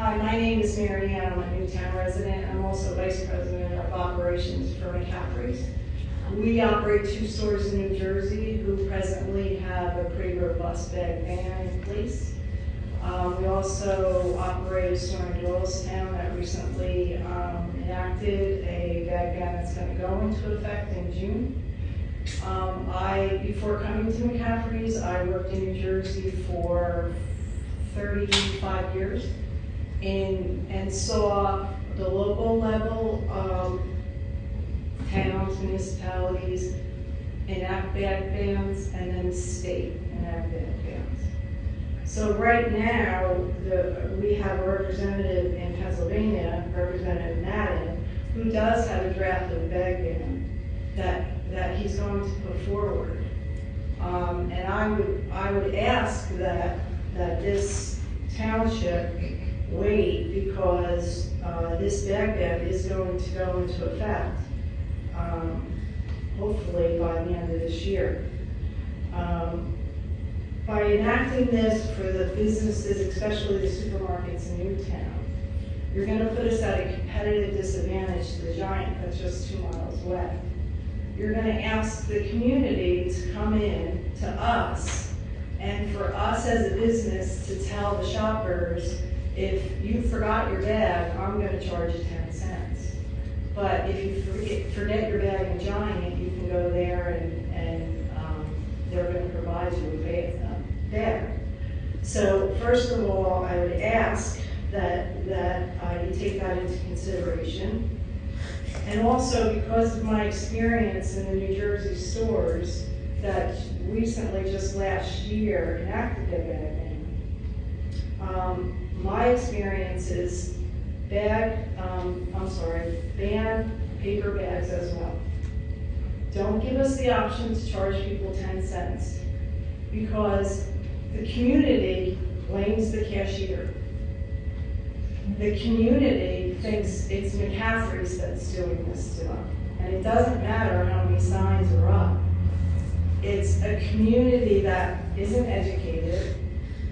Hi, my name is Mary Ann, I'm a Newtown resident, I'm also vice president of operations for McCaffrey's. We operate two stores in New Jersey who presently have a pretty robust bag ban in place. Um, we also operate a store in Doylestown that recently, um, enacted a bag ban that's gonna go into effect in June. Um, I, before coming to McCaffrey's, I worked in New Jersey for thirty-five years and, and saw the local level, um, towns, municipalities enact bad bans and then state enact bad bans. So right now, the, we have a representative in Pennsylvania, Representative Madden, who does have a draft of a bag ban that, that he's going to put forward. Um, and I would, I would ask that, that this township wait because, uh, this ban is going to go into effect, um, hopefully by the end of this year. Um, by enacting this for the businesses, especially the supermarkets in Newtown, you're gonna put us at a competitive disadvantage to the Giant that's just two miles away. You're gonna ask the community to come in to us, and for us as a business to tell the shoppers, if you forgot your bag, I'm gonna charge you ten cents. But if you forget, forget your bag in Giant, you can go there and, and, um, they're gonna provide you with a um, bag. So first of all, I would ask that, that uh, you take that into consideration. And also, because of my experience in the New Jersey stores that recently, just last year, enacted their bag um, my experience is bag, um, I'm sorry, ban paper bags as well. Don't give us the option to charge people ten cents because the community blames the cashier. The community thinks it's McCaffrey's that's doing this to them. And it doesn't matter how many signs are up. It's a community that isn't educated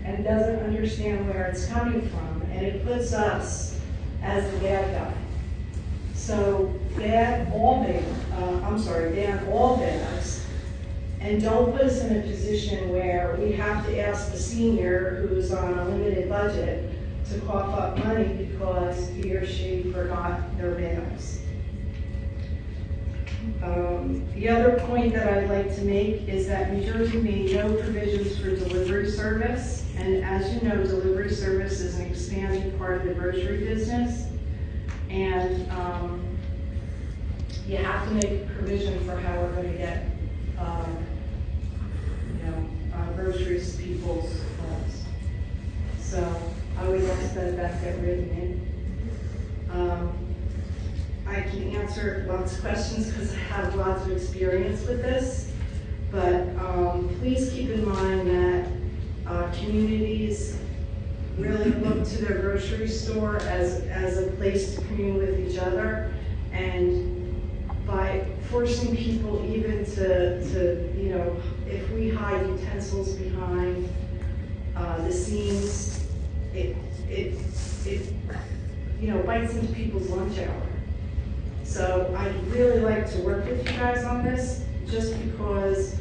and doesn't understand where it's coming from, and it puts us as the bad guy. So ban all ban, uh, I'm sorry, ban all bags, and don't put us in a position where we have to ask the senior who's on a limited budget to cough up money because he or she forgot their bags. Um, The other point that I'd like to make is that New Jersey made no provisions for delivery service. And as you know, delivery service is an expanding part of the grocery business. And um, you have to make provision for how we're going to get, um, you know, uh, groceries to people's homes. So I would ask that that get written in. Um, I can answer lots of questions because I have lots of experience with this. But um, please keep in mind that uh, communities really look to their grocery store as, as a place to commune with each other. And by forcing people even to, to, you know, if we hide utensils behind uh, the scenes, it, it, it, you know, bites into people's lunch hour. So I'd really like to work with you guys on this, just because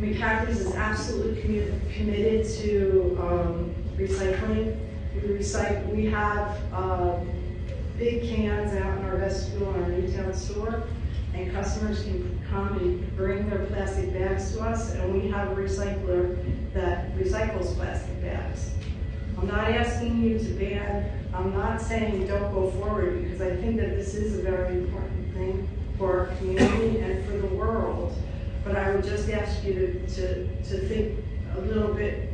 McCaffrey's is absolutely committed to, um, recycling. We recycle, we have, uh, big cans out in our vestibule in our Newtown store, and customers can come and bring their plastic bags to us, and we have a recycler that recycles plastic bags. I'm not asking you to ban, I'm not saying don't go forward, because I think that this is a very important thing for our community and for the world. But I would just ask you to, to, to think a little bit,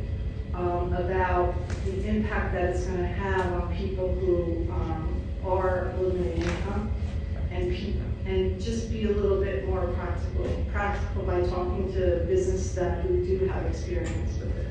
um, about impact that it's gonna have on people who, um, are limited income and people, and just be a little bit more practical, practical by talking to business that who do have experience with